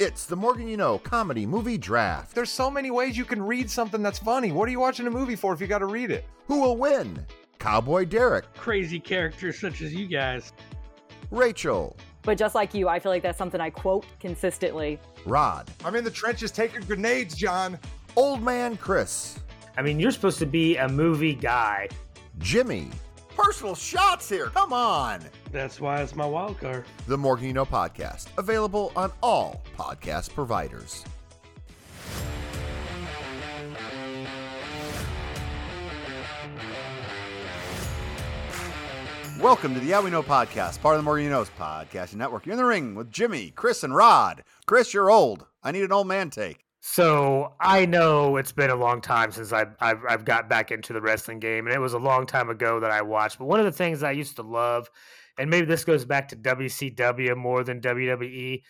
It's the Morgan You Know comedy movie draft. There's so many ways you can read something that's funny. What are you watching a movie for if you got to read it? Who will win? Cowboy Derek, crazy characters such as you guys. Rachel, But just like you, I feel like that's something I quote consistently. Rod, I'm in the trenches taking grenades, John. Old Man Chris, I mean, you're supposed to be a movie guy. Jimmy. Personal shots here. Come on. That's why it's my wild card. The Morgan You Know podcast, available on all podcast providers. Welcome to the Yeah We Know podcast, part of the Morgan You Knows podcast network. You're in the ring with Jimmy, Chris, and Rod. Chris, you're old. I need an old man take. So I know it's been a long time since I've, I've I've got back into the wrestling game, and it was a long time ago that I watched. But one of the things I used to love, and maybe this goes back to WCW more than WWE,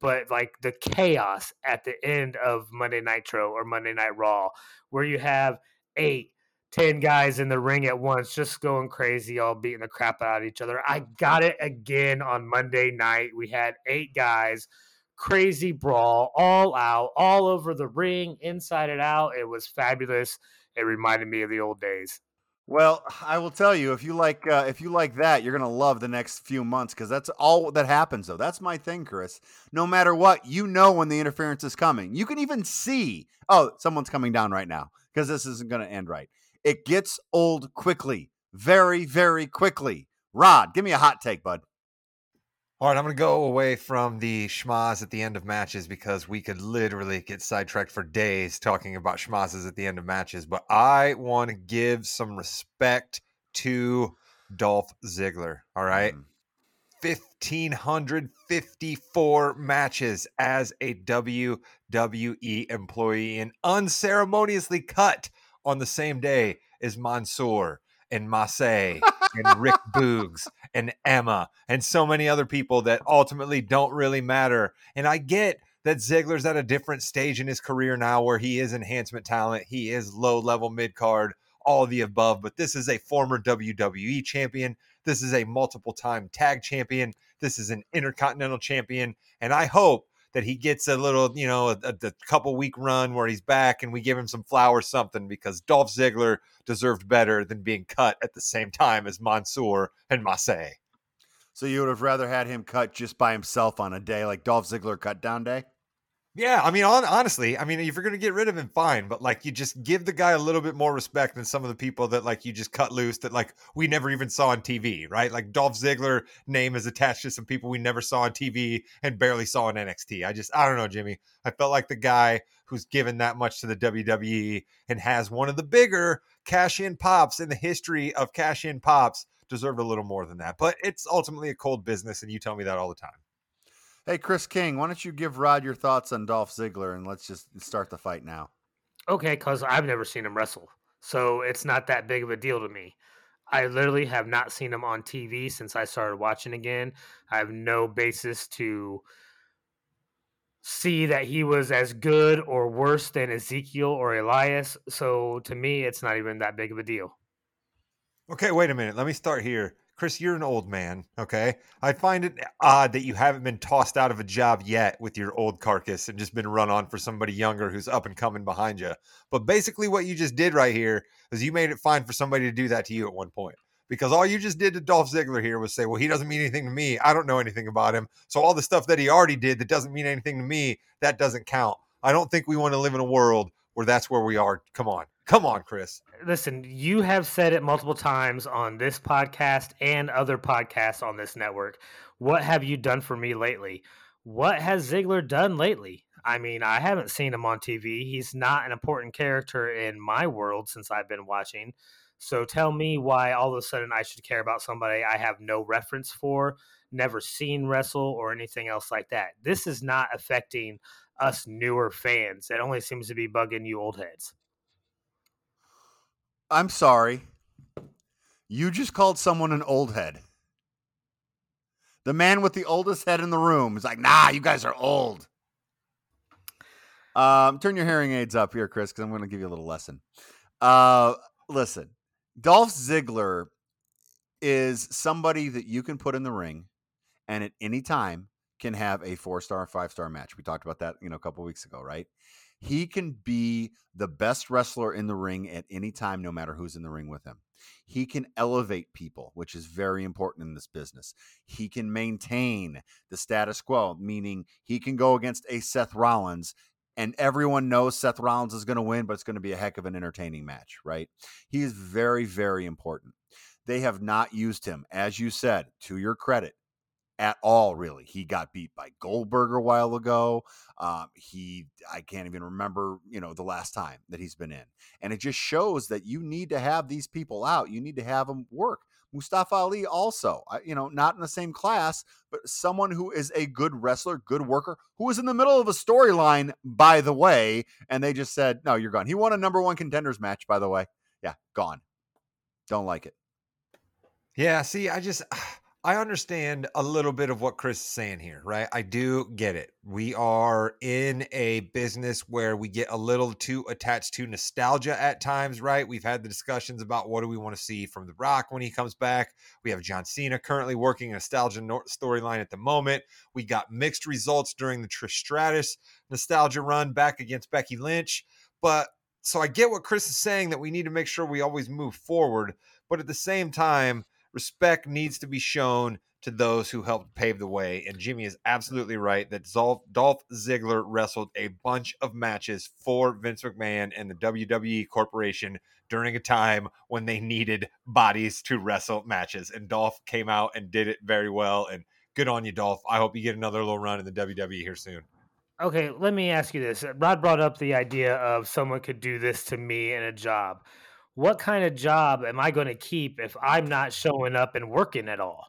but like the chaos at the end of Monday Nitro or Monday Night Raw, where you have eight, ten guys in the ring at once, just going crazy, all beating the crap out of each other. I got it again on Monday night. We had eight guys crazy brawl, all out, all over the ring, inside and out. It was fabulous. It reminded me of the old days. Well, I will tell you if you like uh, if you like that, you're gonna love the next few months because that's all that happens. Though that's my thing, Chris. No matter what, you know when the interference is coming. You can even see, oh, someone's coming down right now because this isn't gonna end right. It gets old quickly, very, very quickly. Rod, give me a hot take, bud. All right, I'm going to go away from the schmaz at the end of matches because we could literally get sidetracked for days talking about schmazes at the end of matches. But I want to give some respect to Dolph Ziggler. All right. Mm. 1,554 matches as a WWE employee and unceremoniously cut on the same day as Mansoor and Massey and Rick Boogs and Emma and so many other people that ultimately don't really matter. And I get that Ziggler's at a different stage in his career now where he is enhancement talent, he is low level mid card, all the above. But this is a former WWE champion. This is a multiple time tag champion. This is an intercontinental champion. And I hope that he gets a little, you know, a, a, couple week run where he's back and we give him some flowers, something, because Dolph Ziggler deserved better than being cut at the same time as Mansoor and Massey. So you would have rather had him cut just by himself on a day like Dolph Ziggler cut down day? Yeah, I mean, on, honestly, I mean, if you're to get rid of him, fine, but like, you just give the guy a little bit more respect than some of the people that like you just cut loose that like we never even saw on TV, right? Like Dolph Ziggler name is attached to some people we never saw on TV and barely saw on NXT. I just, I don't know, Jimmy. I felt like the guy who's given that much to the WWE and has one of the bigger cash in pops in the history of cash in pops deserved a little more than that. But it's ultimately a cold business, and you tell me that all the time. Hey, Chris King, why don't you give Rod your thoughts on Dolph Ziggler and let's just start the fight now? Okay, because I've never seen him wrestle. So it's not that big of a deal to me. I literally have not seen him on TV since I started watching again. I have no basis to see that he was as good or worse than Ezekiel or Elias. So to me, it's not even that big of a deal. Okay, wait a minute. Let me start here. Chris, you're an old man, okay? I find it odd that you haven't been tossed out of a job yet with your old carcass and just been run on for somebody younger who's up and coming behind you. But basically, what you just did right here is you made it fine for somebody to do that to you at one point. Because all you just did to Dolph Ziggler here was say, well, he doesn't mean anything to me. I don't know anything about him. So all the stuff that he already did that doesn't mean anything to me, that doesn't count. I don't think we want to live in a world where that's where we are. Come on. Come on, Chris. Listen, you have said it multiple times on this podcast and other podcasts on this network. What have you done for me lately? What has Ziggler done lately? I mean, I haven't seen him on TV. He's not an important character in my world since I've been watching. So tell me why all of a sudden I should care about somebody I have no reference for, never seen wrestle, or anything else like that. This is not affecting us newer fans. It only seems to be bugging you old heads. I'm sorry. You just called someone an old head. The man with the oldest head in the room is like, nah, you guys are old. Um, turn your hearing aids up here, Chris, because I'm going to give you a little lesson. Uh, listen, Dolph Ziggler is somebody that you can put in the ring and at any time can have a four star, five star match. We talked about that, you know, a couple weeks ago, right? He can be the best wrestler in the ring at any time, no matter who's in the ring with him. He can elevate people, which is very important in this business. He can maintain the status quo, meaning he can go against a Seth Rollins and everyone knows Seth Rollins is going to win, but it's going to be a heck of an entertaining match, right? He is very, very important. They have not used him, as you said, to your credit, at all, really. He got beat by Goldberg a while ago. Um, he, I can't even remember, you know, the last time that he's been in. And it just shows that you need to have these people out. You need to have them work. Mustafa Ali also, you know, not in the same class, but someone who is a good wrestler, good worker, who was in the middle of a storyline, by the way, and they just said, no, you're gone. He won a number one contenders match, by the way. Yeah, gone. Don't like it. Yeah, see, I just I understand a little bit of what Chris is saying here, right? I do get it. We are in a business where we get a little too attached to nostalgia at times, right? We've had the discussions about what do we want to see from The Rock when he comes back. We have John Cena currently working a nostalgia storyline at the moment. We got mixed results during the Trish Stratus nostalgia run back against Becky Lynch. But so I get what Chris is saying that we need to make sure we always move forward. But at the same time, respect needs to be shown to those who helped pave the way. And Jimmy is absolutely right that Dolph Ziggler wrestled a bunch of matches for Vince McMahon and the WWE Corporation during a time when they needed bodies to wrestle matches. And Dolph came out and did it very well. And good on you, Dolph. I hope you get another little run in the WWE here soon. Okay, let me ask you this. Rod brought up the idea of someone could do this to me in a job what kind of job am I going to keep if I'm not showing up and working at all?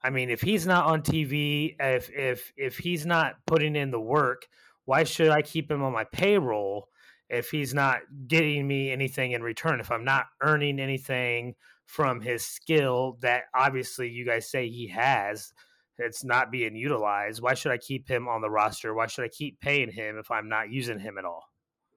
I mean, if he's not on TV, if if if he's not putting in the work, why should I keep him on my payroll if he's not getting me anything in return? If I'm not earning anything from his skill that obviously you guys say he has, it's not being utilized. Why should I keep him on the roster? Why should I keep paying him if I'm not using him at all?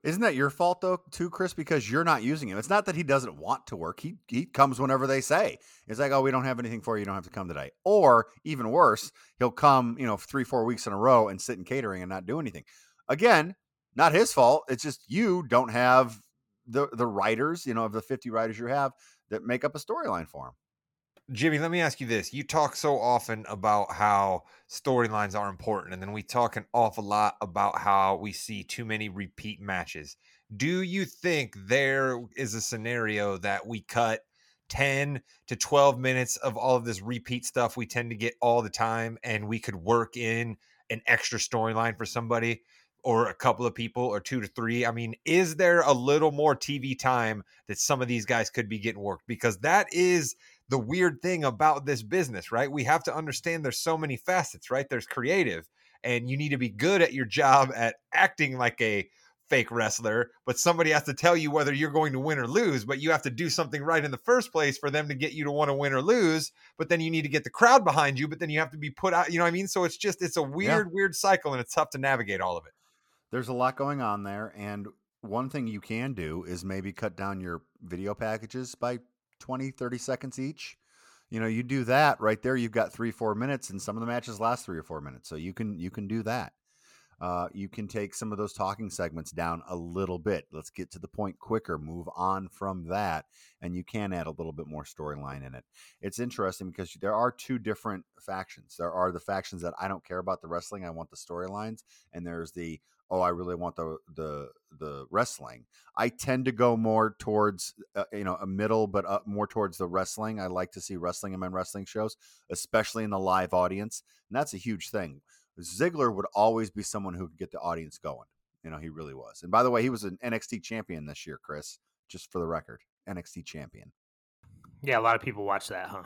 Isn't that your fault though, too, Chris? Because you're not using him. It's not that he doesn't want to work. He he comes whenever they say. It's like, oh, we don't have anything for you. You don't have to come today. Or even worse, he'll come, you know, three, four weeks in a row and sit in catering and not do anything. Again, not his fault. It's just you don't have the the writers, you know, of the 50 writers you have that make up a storyline for him. Jimmy, let me ask you this. You talk so often about how storylines are important, and then we talk an awful lot about how we see too many repeat matches. Do you think there is a scenario that we cut 10 to 12 minutes of all of this repeat stuff we tend to get all the time, and we could work in an extra storyline for somebody? or a couple of people or two to three. I mean, is there a little more TV time that some of these guys could be getting worked? Because that is the weird thing about this business, right? We have to understand there's so many facets, right? There's creative, and you need to be good at your job at acting like a fake wrestler, but somebody has to tell you whether you're going to win or lose, but you have to do something right in the first place for them to get you to want to win or lose, but then you need to get the crowd behind you, but then you have to be put out, you know what I mean? So it's just it's a weird yeah. weird cycle and it's tough to navigate all of it. There's a lot going on there and one thing you can do is maybe cut down your video packages by 20, 30 seconds each. You know, you do that right there, you've got three, four minutes, and some of the matches last three or four minutes. So you can you can do that. Uh, you can take some of those talking segments down a little bit. Let's get to the point quicker, move on from that, and you can add a little bit more storyline in it. It's interesting because there are two different factions. There are the factions that I don't care about the wrestling, I want the storylines, and there's the oh, I really want the the the wrestling. I tend to go more towards uh, you know a middle, but uh, more towards the wrestling. I like to see wrestling in my wrestling shows, especially in the live audience, and that's a huge thing. Ziggler would always be someone who could get the audience going. You know, he really was. And by the way, he was an NXT champion this year, Chris. Just for the record, NXT champion. Yeah, a lot of people watch that, huh?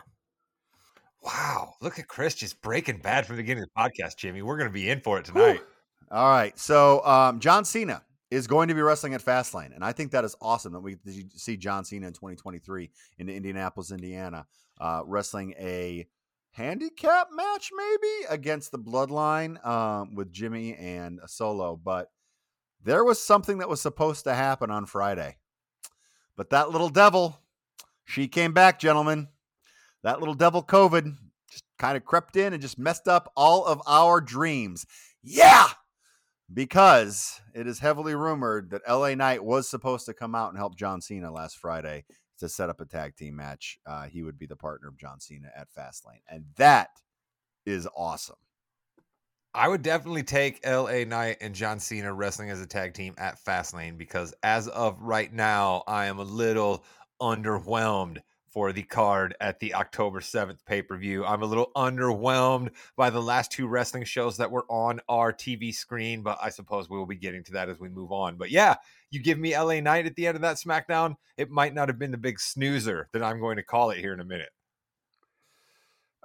Wow, look at Chris just breaking bad from the beginning of the podcast, Jimmy. We're going to be in for it tonight. Whew. All right. So um, John Cena is going to be wrestling at Fastlane, and I think that is awesome that we see John Cena in 2023 in Indianapolis, Indiana, uh, wrestling a handicap match maybe against the Bloodline um, with Jimmy and Solo. But there was something that was supposed to happen on Friday, but that little devil, she came back, gentlemen. That little devil COVID just kind of crept in and just messed up all of our dreams. Yeah, because it is heavily rumored that LA Knight was supposed to come out and help John Cena last Friday to set up a tag team match. Uh, he would be the partner of John Cena at Fastlane, and that is awesome. I would definitely take LA Knight and John Cena wrestling as a tag team at Fastlane because as of right now, I am a little underwhelmed for the card at the October 7th pay per view. I'm a little underwhelmed by the last two wrestling shows that were on our TV screen, but I suppose we will be getting to that as we move on. But yeah, you give me LA Knight at the end of that SmackDown, it might not have been the big snoozer that I'm going to call it here in a minute.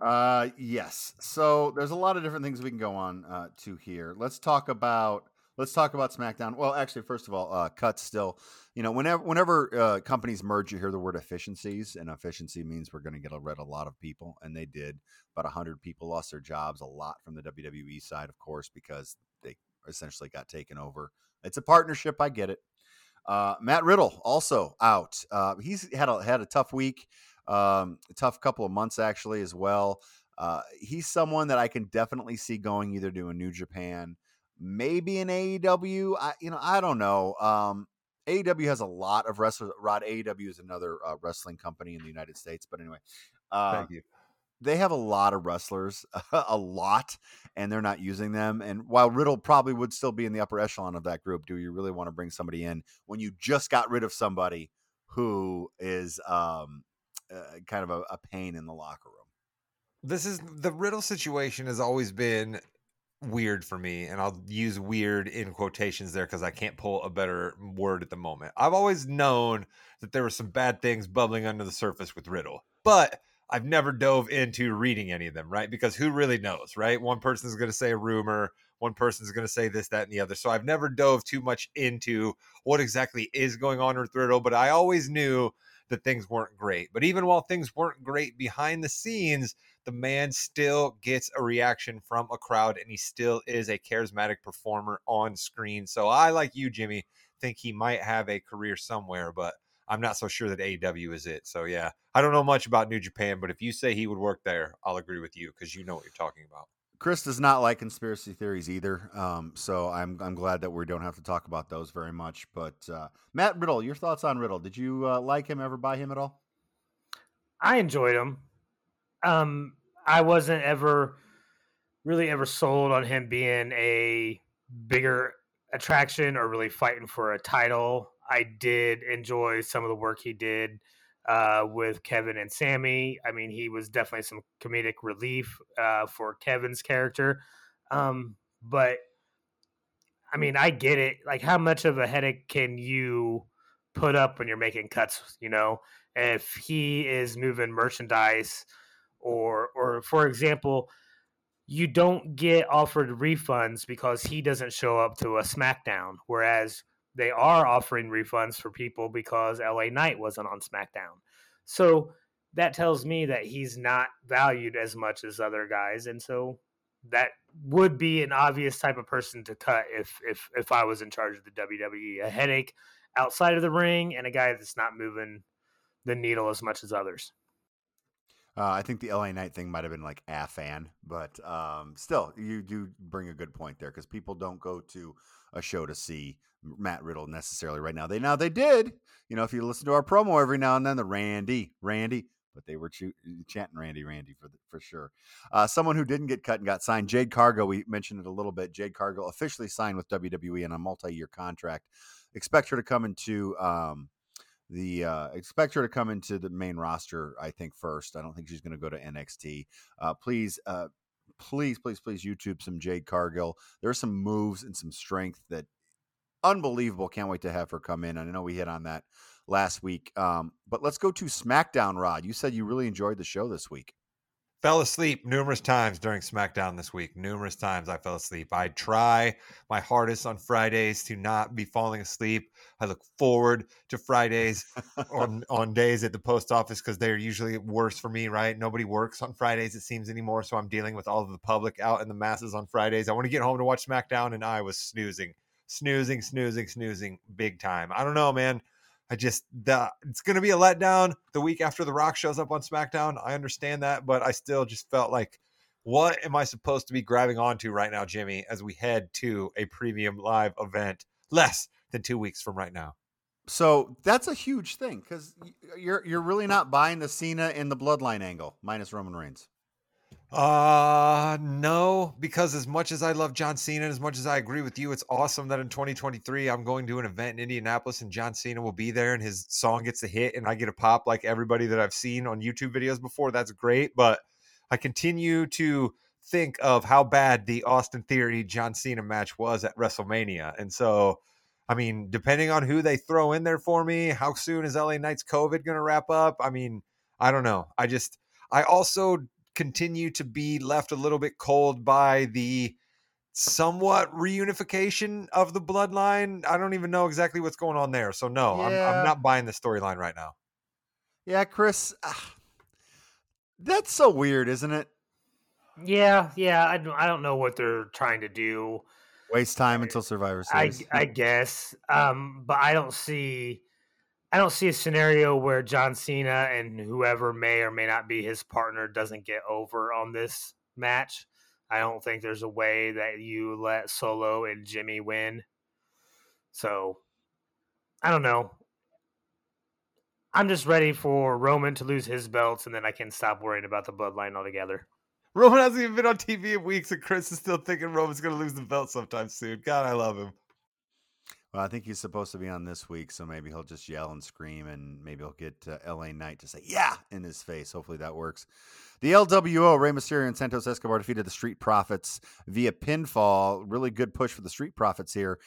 Uh, yes. So there's a lot of different things we can go on uh, to here. Let's talk about let's talk about SmackDown. Well, actually, first of all, uh, cuts still. You know, whenever whenever uh, companies merge, you hear the word efficiencies, and efficiency means we're going to get rid of a lot of people, and they did. About hundred people lost their jobs, a lot from the WWE side, of course, because they essentially got taken over. It's a partnership. I get it. Uh, Matt Riddle also out. Uh, he's had a had a tough week, um, a tough couple of months actually as well. Uh, he's someone that I can definitely see going either to a New Japan, maybe an AEW. I you know I don't know. Um, AEW has a lot of wrestlers. Rod AEW is another uh, wrestling company in the United States, but anyway, uh, Thank you. They have a lot of wrestlers, a lot, and they're not using them. And while Riddle probably would still be in the upper echelon of that group, do you really want to bring somebody in when you just got rid of somebody who is um, uh, kind of a, a pain in the locker room? This is the Riddle situation has always been weird for me, and I'll use weird in quotations there because I can't pull a better word at the moment. I've always known that there were some bad things bubbling under the surface with Riddle, but I've never dove into reading any of them, right? Because who really knows, right? One person is going to say a rumor, one person is going to say this, that, and the other. So I've never dove too much into what exactly is going on with Riddle, but I always knew that things weren't great. But even while things weren't great behind the scenes, the man still gets a reaction from a crowd and he still is a charismatic performer on screen. So I, like you, Jimmy, think he might have a career somewhere, but I'm not so sure that AEW is it. So yeah, I don't know much about New Japan, but if you say he would work there, I'll agree with you because you know what you're talking about. Chris does not like conspiracy theories either, um, so I'm I'm glad that we don't have to talk about those very much. But uh, Matt Riddle, your thoughts on Riddle? Did you uh, like him? Ever buy him at all? I enjoyed him. Um, I wasn't ever really ever sold on him being a bigger attraction or really fighting for a title. I did enjoy some of the work he did uh, with Kevin and Sammy. I mean, he was definitely some comedic relief uh, for Kevin's character. Um, but I mean, I get it. Like, how much of a headache can you put up when you're making cuts? You know, if he is moving merchandise, or or for example, you don't get offered refunds because he doesn't show up to a SmackDown, whereas they are offering refunds for people because LA Knight wasn't on SmackDown. So that tells me that he's not valued as much as other guys, and so that would be an obvious type of person to cut if if if I was in charge of the WWE. A headache outside of the ring and a guy that's not moving the needle as much as others. Uh, I think the LA Knight thing might have been like a fan, but um, still, you do bring a good point there because people don't go to a show to see Matt Riddle necessarily right now. They now they did, you know, if you listen to our promo every now and then, the Randy, Randy, but they were ch- chanting Randy, Randy for the, for sure. Uh, someone who didn't get cut and got signed, Jade Cargill. We mentioned it a little bit. Jade Cargill officially signed with WWE on a multi-year contract. Expect her to come into um, the uh, expect her to come into the main roster. I think first. I don't think she's going to go to NXT. Uh, please, uh, please, please, please, YouTube some Jade Cargill. There's some moves and some strength that unbelievable. Can't wait to have her come in. I know we hit on that last week. Um, but let's go to SmackDown. Rod, you said you really enjoyed the show this week. Fell asleep numerous times during SmackDown this week. Numerous times I fell asleep. I try my hardest on Fridays to not be falling asleep. I look forward to Fridays on on days at the post office because they're usually worse for me. Right? Nobody works on Fridays it seems anymore, so I'm dealing with all of the public out in the masses on Fridays. I want to get home to watch SmackDown, and I was snoozing, snoozing, snoozing, snoozing, big time. I don't know, man. I just the it's going to be a letdown the week after The Rock shows up on SmackDown. I understand that, but I still just felt like What am I supposed to be grabbing onto right now, Jimmy, as we head to a premium live event less than two weeks from right now? So that's a huge thing because you're you're really not buying the Cena in the Bloodline angle minus Roman Reigns. Uh no, because as much as I love John Cena, as much as I agree with you, it's awesome that in 2023 I'm going to an event in Indianapolis and John Cena will be there and his song gets a hit and I get a pop like everybody that I've seen on YouTube videos before. That's great, but I continue to think of how bad the Austin Theory John Cena match was at WrestleMania. And so I mean, depending on who they throw in there for me, how soon is LA Knight's COVID going to wrap up? I mean, I don't know. I just, I also continue to be left a little bit cold by the somewhat reunification of the bloodline. I don't even know exactly what's going on there. So, no, I'm, I'm not buying the storyline right now. Yeah, Chris, ah, that's so weird, isn't it? Yeah, yeah. I don't, I don't know what they're trying to do. Waste time until Survivor I, I guess, um, but I don't see, I don't see a scenario where John Cena and whoever may or may not be his partner doesn't get over on this match. I don't think there's a way that you let Solo and Jimmy win. So, I don't know. I'm just ready for Roman to lose his belts, and then I can stop worrying about the bloodline altogether. Roman hasn't even been on TV in weeks, and Chris is still thinking Roman's going to lose the belt sometime soon. God, I love him. Well, I think he's supposed to be on this week, so maybe he'll just yell and scream, and maybe he'll get uh, LA Knight to say "Yeah" in his face. Hopefully that works. The LWO, Rey Mysterio and Santos Escobar defeated the Street Profits via pinfall. Really good push for the Street Profits here.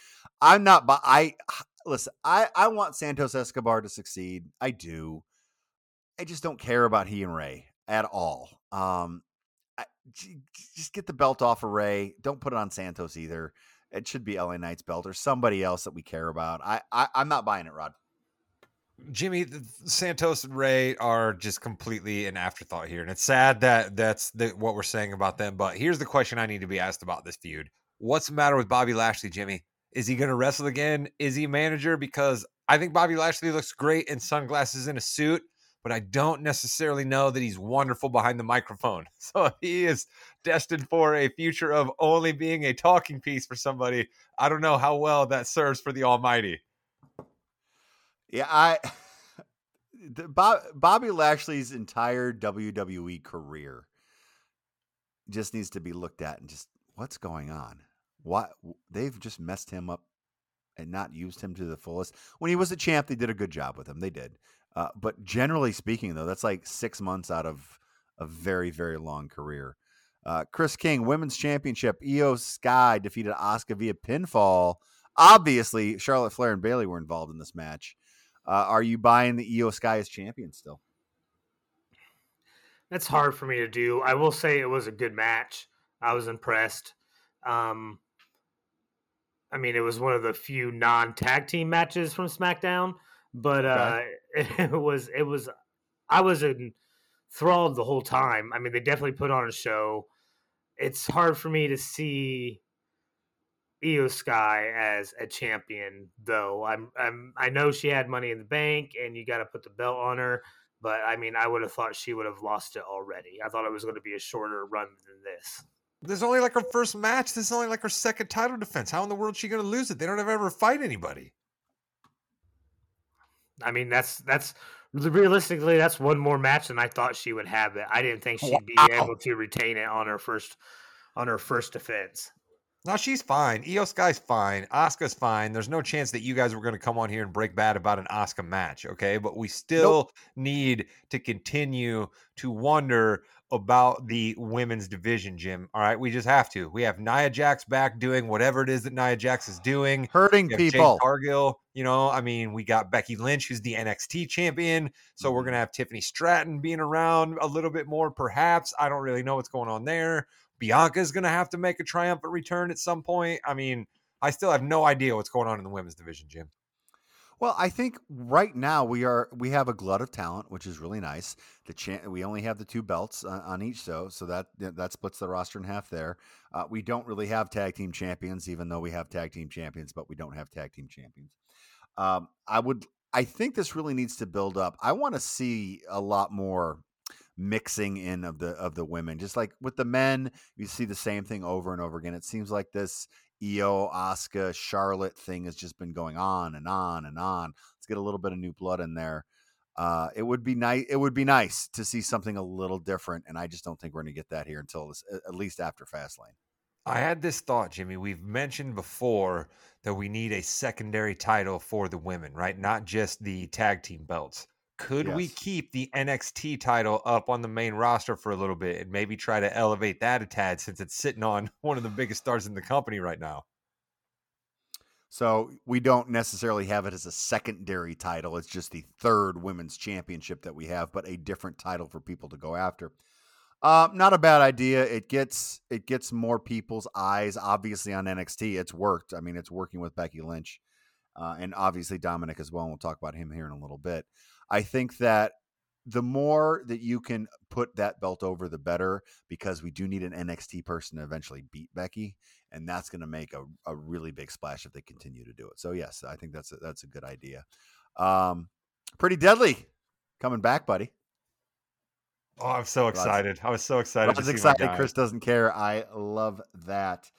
I'm not, but I listen. I I want Santos Escobar to succeed. I do. I just don't care about he and Rey at all. Um, I, just get the belt off of Rey. Don't put it on Santos either. It should be LA Knight's belt or somebody else that we care about. I, I I'm not buying it, Rod. Jimmy Santos and Rey are just completely an afterthought here, and it's sad that that's the, what we're saying about them. But here's the question I need to be asked about this feud: What's the matter with Bobby Lashley, Jimmy? Is he going to wrestle again? Is he a manager? Because I think Bobby Lashley looks great in sunglasses and a suit, but I don't necessarily know that he's wonderful behind the microphone. So he is destined for a future of only being a talking piece for somebody, I don't know how well that serves for the Almighty. Yeah, I Bob, Bobby Lashley's entire WWE career just needs to be looked at and just what's going on. What they've just messed him up and not used him to the fullest. When he was a champ, they did a good job with him. They did. Uh, but generally speaking, though, that's like six months out of a very, very long career. Uh, Chris King, Women's Championship, Iyo Sky defeated Asuka via pinfall. Obviously, Charlotte Flair and Bayley were involved in this match. Uh, are you buying the Iyo Sky as champion still? That's hard for me to do. I will say it was a good match. I was impressed. Um, I mean, it was one of the few non tag team matches from SmackDown, but uh, it was it was. I was enthralled the whole time. I mean, they definitely put on a show. It's hard for me to see Iyo Sky as a champion, though. I'm, I'm I know she had Money in the Bank, and you got to put the belt on her. But I mean, I would have thought she would have lost it already. I thought it was going to be a shorter run than this. This is only like her first match. This is only like her second title defense. How in the world is she going to lose it? They don't ever, ever fight anybody. I mean, that's that's realistically that's one more match than I thought she would have. It. I didn't think she'd be Wow. able to retain it on her first on her first defense. No, she's fine. Iyo Sky's fine. Asuka's fine. There's no chance that you guys were going to come on here and break bad about an Asuka match, okay? But we still need to continue to wonder about the women's division, Jim. All right, we just have to. We have Nia Jax back doing whatever it is that Nia Jax is doing. Hurting people. Cargill, you know, I mean, we got Becky Lynch, who's the NXT champion. So we're Mhm. going to have Tiffany Stratton being around a little bit more, perhaps. I don't really know what's going on there. Bianca's going to have to make a triumphant return at some point. I mean, I still have no idea what's going on in the women's division, Jim. Well, I think right now we are we have a glut of talent, which is really nice. The cha- we only have the two belts on, on each, so so that that splits the roster in half. There, uh, we don't really have tag team champions, even though we have tag team champions, but we don't have tag team champions. Um, I would, I think this really needs to build up. I want to see a lot more mixing in of the of the women. Just like with the men, you see the same thing over and over again. It seems like this Iyo, Asuka, Charlotte thing has just been going on and on and on. Let's get a little bit of new blood in there. Uh, it would be nice. It would be nice to see something a little different, and I just don't think we're going to get that here until this, at least after Fastlane. I had this thought, Jimmy. We've mentioned before that we need a secondary title for the women, right? Not just the tag team belts. Could we keep the NXT title up on the main roster for a little bit and maybe try to elevate that a tad since it's sitting on one of the biggest stars in the company right now? So we don't necessarily have it as a secondary title. It's just the third women's championship that we have, but a different title for people to go after. Uh, not a bad idea. It gets it gets more people's eyes. Obviously on NXT, it's worked. I mean, it's working with Becky Lynch, uh, and obviously Dominic as well. And we'll talk about him here in a little bit. I think that the more that you can put that belt over, the better, because we do need an NXT person to eventually beat Becky, and that's going to make a, a really big splash if they continue to do it. So yes, I think that's a, that's a good idea. Um, pretty deadly coming back, buddy. Oh, I'm so Rod's- excited. I was so excited I was excited. Chris doesn't care. I love that.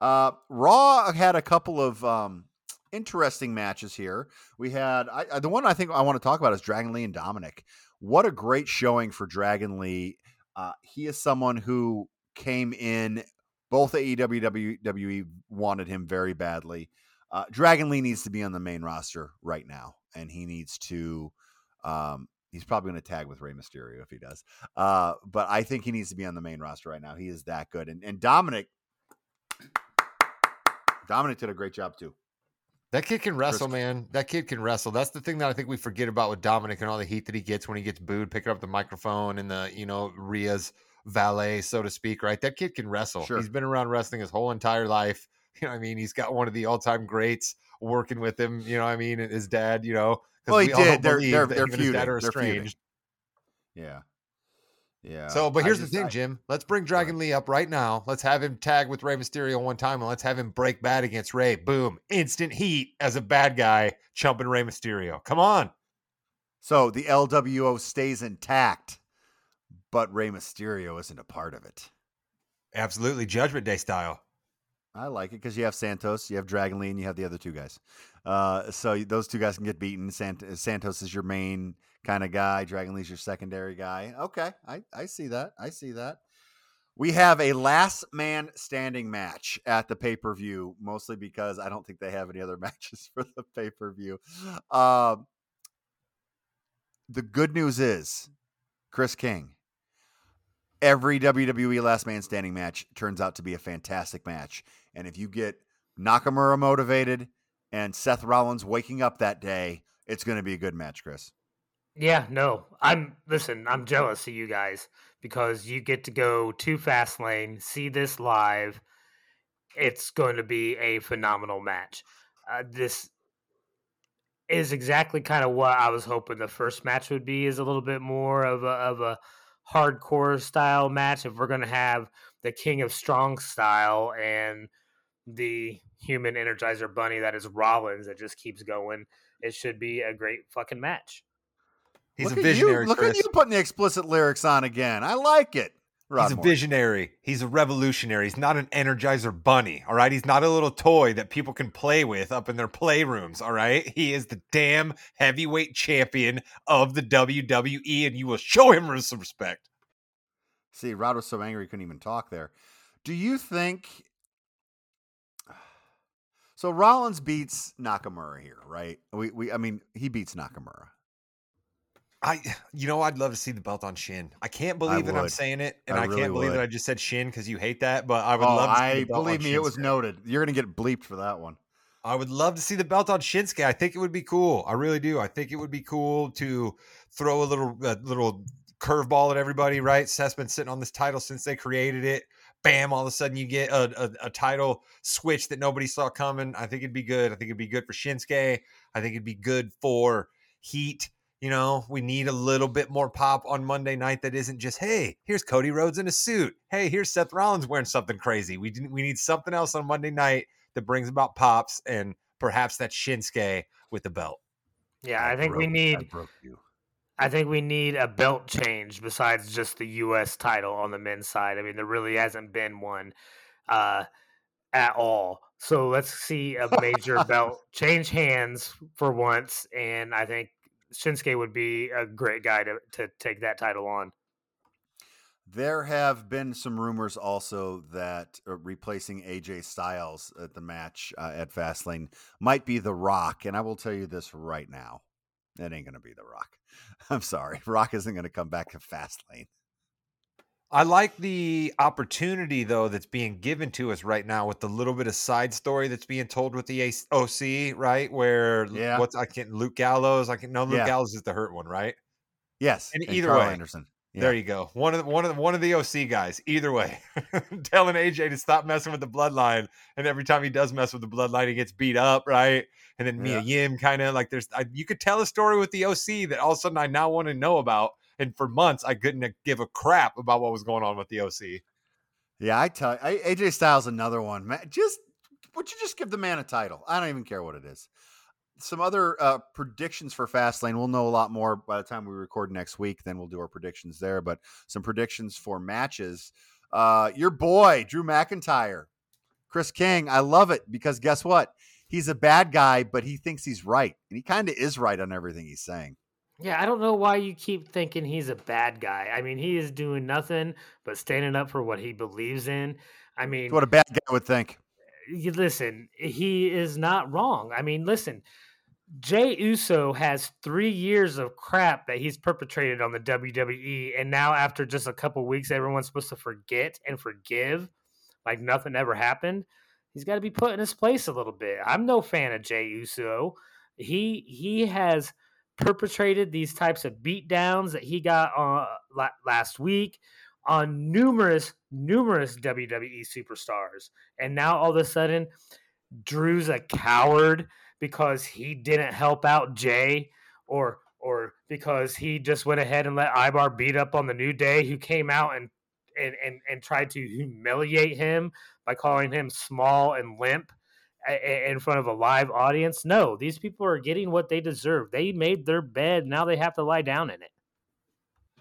Uh, Raw had a couple of um, interesting matches here. We had I, I- the one I think I want to talk about is Dragon Lee and Dominic. What a great showing for Dragon Lee. Uh, he is someone who came in. Both AEW WWE wanted him very badly. Uh, Dragon Lee needs to be on the main roster right now, and he needs to. Um, he's probably going to tag with Rey Mysterio if he does. Uh, but I think he needs to be on the main roster right now. He is that good. And, and Dominic, Dominic did a great job too. That kid can wrestle, man. That kid can wrestle. That's the thing that I think we forget about with Dominic and all the heat that he gets when he gets booed, picking up the microphone and the, you know, Rhea's valet, so to speak, right? That kid can wrestle. Sure. He's been around wrestling his whole entire life. You know what I mean? He's got one of the all time greats working with him, you know what I mean? And his dad, you know. Well, he we all did. They're- they're- they're him and his dad feuding. are They're feuding. estranged. Yeah. Yeah. So, but here's just- the thing, I- Jim. Let's bring Dragon Lee up right now. Let's have him tag with Rey Mysterio one time, and let's have him break bad against Rey. Boom! Instant heat as a bad guy, chumping Rey Mysterio. Come on. so the LWO stays intact, but Rey Mysterio isn't a part of it. Absolutely, Judgment Day style. I like it because you have Santos, you have Dragon Lee, and you have the other two guys. Uh, so those two guys can get beaten. Sant- Santos is your main kind of guy. Dragon Lee's your secondary guy. Okay, I, I see that. I see that. We have a last man standing match at the pay per view, mostly because I don't think they have any other matches for the pay per view. Um, the good news is, Chris King, every WWE last man standing match turns out to be a fantastic match. And if you get Nakamura motivated and Seth Rollins waking up that day, it's going to be a good match, Chris. Yeah, no. I'm listen, I'm jealous of you guys because you get to go to Fastlane, see this live. It's going to be a phenomenal match. Uh, this is exactly kind of what I was hoping the first match would be is a little bit more of a of a hardcore style match if we're going to have the King of Strong style and the human energizer bunny that is Rollins that just keeps going. It should be a great fucking match. He's look a at visionary. You, look Chris. at you putting the explicit lyrics on again. I like it. Rod He's a visionary. He's a revolutionary. He's not an energizer bunny. All right. He's not a little toy that people can play with up in their playrooms. All right. He is the damn heavyweight champion of the WWE, and you will show him some respect. See, Rod was so angry he couldn't even talk there. Do you think so? Rollins beats Nakamura here, right? We, we, I mean, he beats Nakamura. I, you know, I'd love to see the belt on Shin. I can't believe that I'm would. saying it, and I I, really can't believe would. that I just said Shin because you hate that. But I would oh, love. To see I the belt on believe me, it was noted. You're to get bleeped for that one. I would love to see the belt on Shinsuke. I think it would be cool. I really do. I think it would be cool to throw a little a little curveball at everybody. Right? Seth's been sitting on this title since they created it. Bam! All of a sudden, you get a, a, a title switch that nobody saw coming. I think it'd be good. I think it'd be good for Shinsuke. I think it'd be good for Heat. You know, we need a little bit more pop on Monday night that isn't just, hey, here's Cody Rhodes in a suit. Hey, here's Seth Rollins wearing something crazy. We didn't, we need something else on Monday night that brings about pops and perhaps that Shinsuke with the belt. Yeah, I think we need I broke you. I think we need a belt change besides just the U.S. title on the men's side. I mean, there really hasn't been one uh, at all. So let's see a major belt change hands for once, and I think Shinsuke would be a great guy to, to take that title on. There have been some rumors also that uh, replacing AJ Styles at the match uh, at Fastlane might be The Rock, and I will tell you this right now: it ain't going to be The Rock. I'm sorry, Rock isn't going to come back to Fastlane. I like the opportunity though that's being given to us right now with the little bit of side story that's being told with the OC, right? Where yeah. what's I can't Luke Gallows, I can no Luke Yeah. Gallows is the hurt one, right? Yes, And and either Karl way, Anderson. Yeah. There you go. One of the, one of the, one of the OC guys. Either way, telling AJ to stop messing with the bloodline, and every time he does mess with the bloodline, he gets beat up, right? And then Mia Yim kind of like there's I, you could tell a story with the OC that all of a sudden I now want to know about, and for months I couldn't give a crap about what was going on with the OC. Yeah, I tell you, AJ Styles another one. Man, just would you just give the man a title? I don't even care what it is. Some other uh, predictions for Fastlane. We'll know a lot more by the time we record next week. Then we'll do our predictions there. But some predictions for matches. Uh, your boy Drew McIntyre, Chris King. I love it because guess what? He's a bad guy, but he thinks he's right, and he kind of is right on everything he's saying. Yeah, I don't know why you keep thinking he's a bad guy. I mean, he is doing nothing but standing up for what he believes in. I mean, what a bad guy would think. you listen, he is not wrong. I mean, listen, Jey Uso has three years of crap that he's perpetrated on the WWE, and now after just a couple weeks, everyone's supposed to forget and forgive, like nothing ever happened. He's got to be put in his place a little bit. I'm no fan of Jey Uso. He he has perpetrated these types of beatdowns that he got on la- last week on numerous numerous WWE superstars, and now all of a sudden, Drew's a coward because he didn't help out Jey, or or because he just went ahead and let Ivar beat up on the New Day, who came out and and and, and tried to humiliate him by calling him small and limp in front of a live audience. No, these people are getting what they deserve. They made their bed, now they have to lie down in it.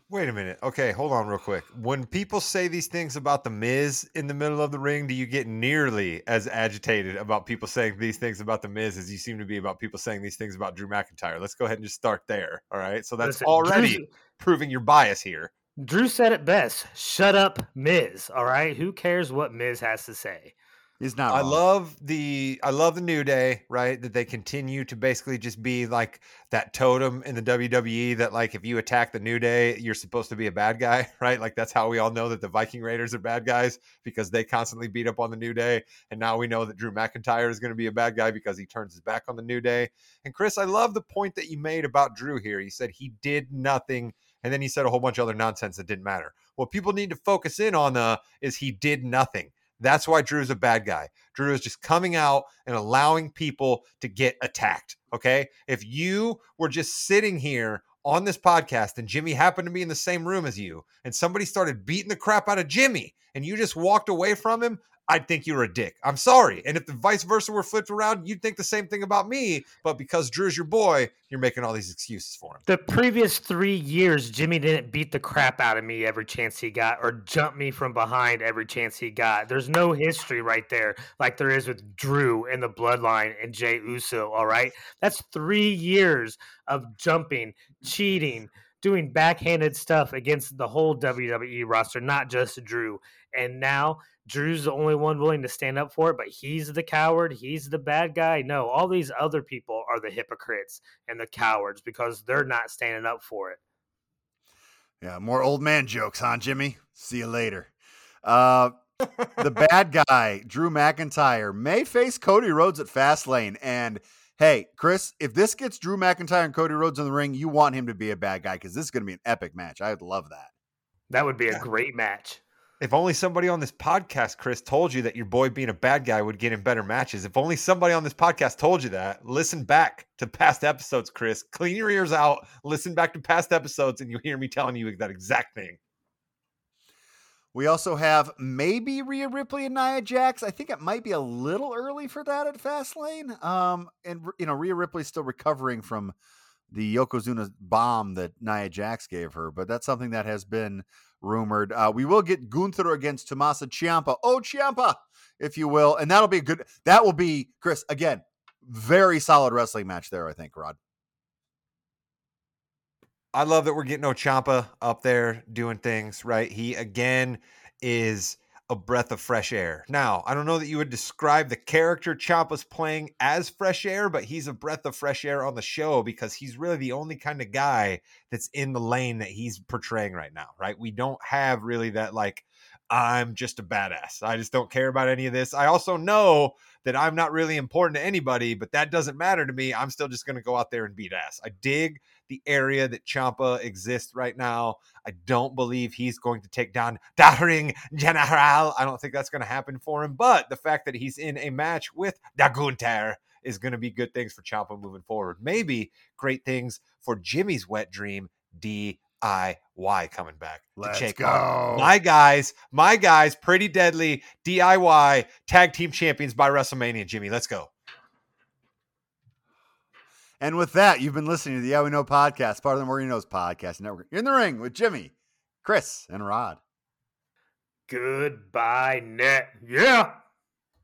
Wait a minute. Okay, hold on real quick. When people say these things about the Miz in the middle of the ring, do you get nearly as agitated about people saying these things about the Miz as you seem to be about people saying these things about Drew McIntyre? Let's go ahead and just start there. All right. So that's Listen, already Drew's- proving your bias here. Drew said it best. Shut up, Miz. All right. Who cares what Miz has to say? He's not. I wrong. love the I love the New Day, right? That they continue to basically just be like that totem in the WWE that like if you attack the New Day, you're supposed to be a bad guy, right? Like that's how we all know that the Viking Raiders are bad guys because they constantly beat up on the New Day. And now we know that Drew McIntyre is going to be a bad guy because he turns his back on the New Day. And Chris, I love the point that you made about Drew here. He said he did nothing and then he said a whole bunch of other nonsense that didn't matter. What people need to focus in on uh, is he did nothing. That's why Drew's a bad guy. Drew is just coming out and allowing people to get attacked. Okay. If you were just sitting here on this podcast and Jimmy happened to be in the same room as you and somebody started beating the crap out of Jimmy and you just walked away from him, I'd think you were a dick. I'm sorry. And if the vice versa were flipped around, you'd think the same thing about me. But because Drew's your boy, you're making all these excuses for him. The previous three years, Jimmy didn't beat the crap out of me every chance he got or jump me from behind every chance he got. There's no history right there like there is with Drew and the bloodline and Jey Uso. All right. That's three years of jumping, cheating, doing backhanded stuff against the whole WWE roster, not just Drew. And now Drew's the only one willing to stand up for it, but he's the coward. He's the bad guy. No, all these other people are the hypocrites and the cowards because they're not standing up for it. Yeah, more old man jokes, huh, Jimmy? See you later. Uh, the bad guy, Drew McIntyre, may face Cody Rhodes at Fastlane. And hey, Chris, if this gets Drew McIntyre and Cody Rhodes in the ring, you want him to be a bad guy because this is going to be an epic match. I'd love that. That would be a great match. If only somebody on this podcast, Chris, told you that your boy being a bad guy would get in better matches. If only somebody on this podcast told you that. Listen back to past episodes, Chris. Clean your ears out. Listen back to past episodes, and you'll hear me telling you that exact thing. We also have maybe Rhea Ripley and Nia Jax. I think it might be a little early for that at Fastlane. Um, and you know, Rhea Ripley's still recovering from the Yokozuna bomb that Nia Jax gave her, but that's something that has been rumored. Uh, we will get Gunther against Tommaso Ciampa. Oh, Ciampa, if you will, and that'll be a good. That will be Chris again. Very solid wrestling match there, I think, Rod. I love that we're getting Ochampa up there doing things right. He again is a breath of fresh air. Now, I don't know that you would describe the character Ciampa's playing as fresh air, but he's a breath of fresh air on the show because he's really the only kind of guy that's in the lane that he's portraying right now, right? We don't have really that like I'm just a badass. I just don't care about any of this. I also know that I'm not really important to anybody, but that doesn't matter to me. I'm still just going to go out there and beat ass. I dig the area that Ciampa exists right now. I don't believe he's going to take down the Ring General. I don't think that's going to happen for him. But the fact that he's in a match with Gunther is going to be good things for Ciampa moving forward. Maybe great things for Jimmy's wet dream, DIY coming back Let's go. on my guys, my guys, pretty deadly DIY tag team champions by WrestleMania. Jimmy, let's go. And with that, you've been listening to the Yeah We Know podcast, part of the Morgan Knows podcast network. You're in the ring with Jimmy, Chris, and Rod. Goodbye, net. Yeah.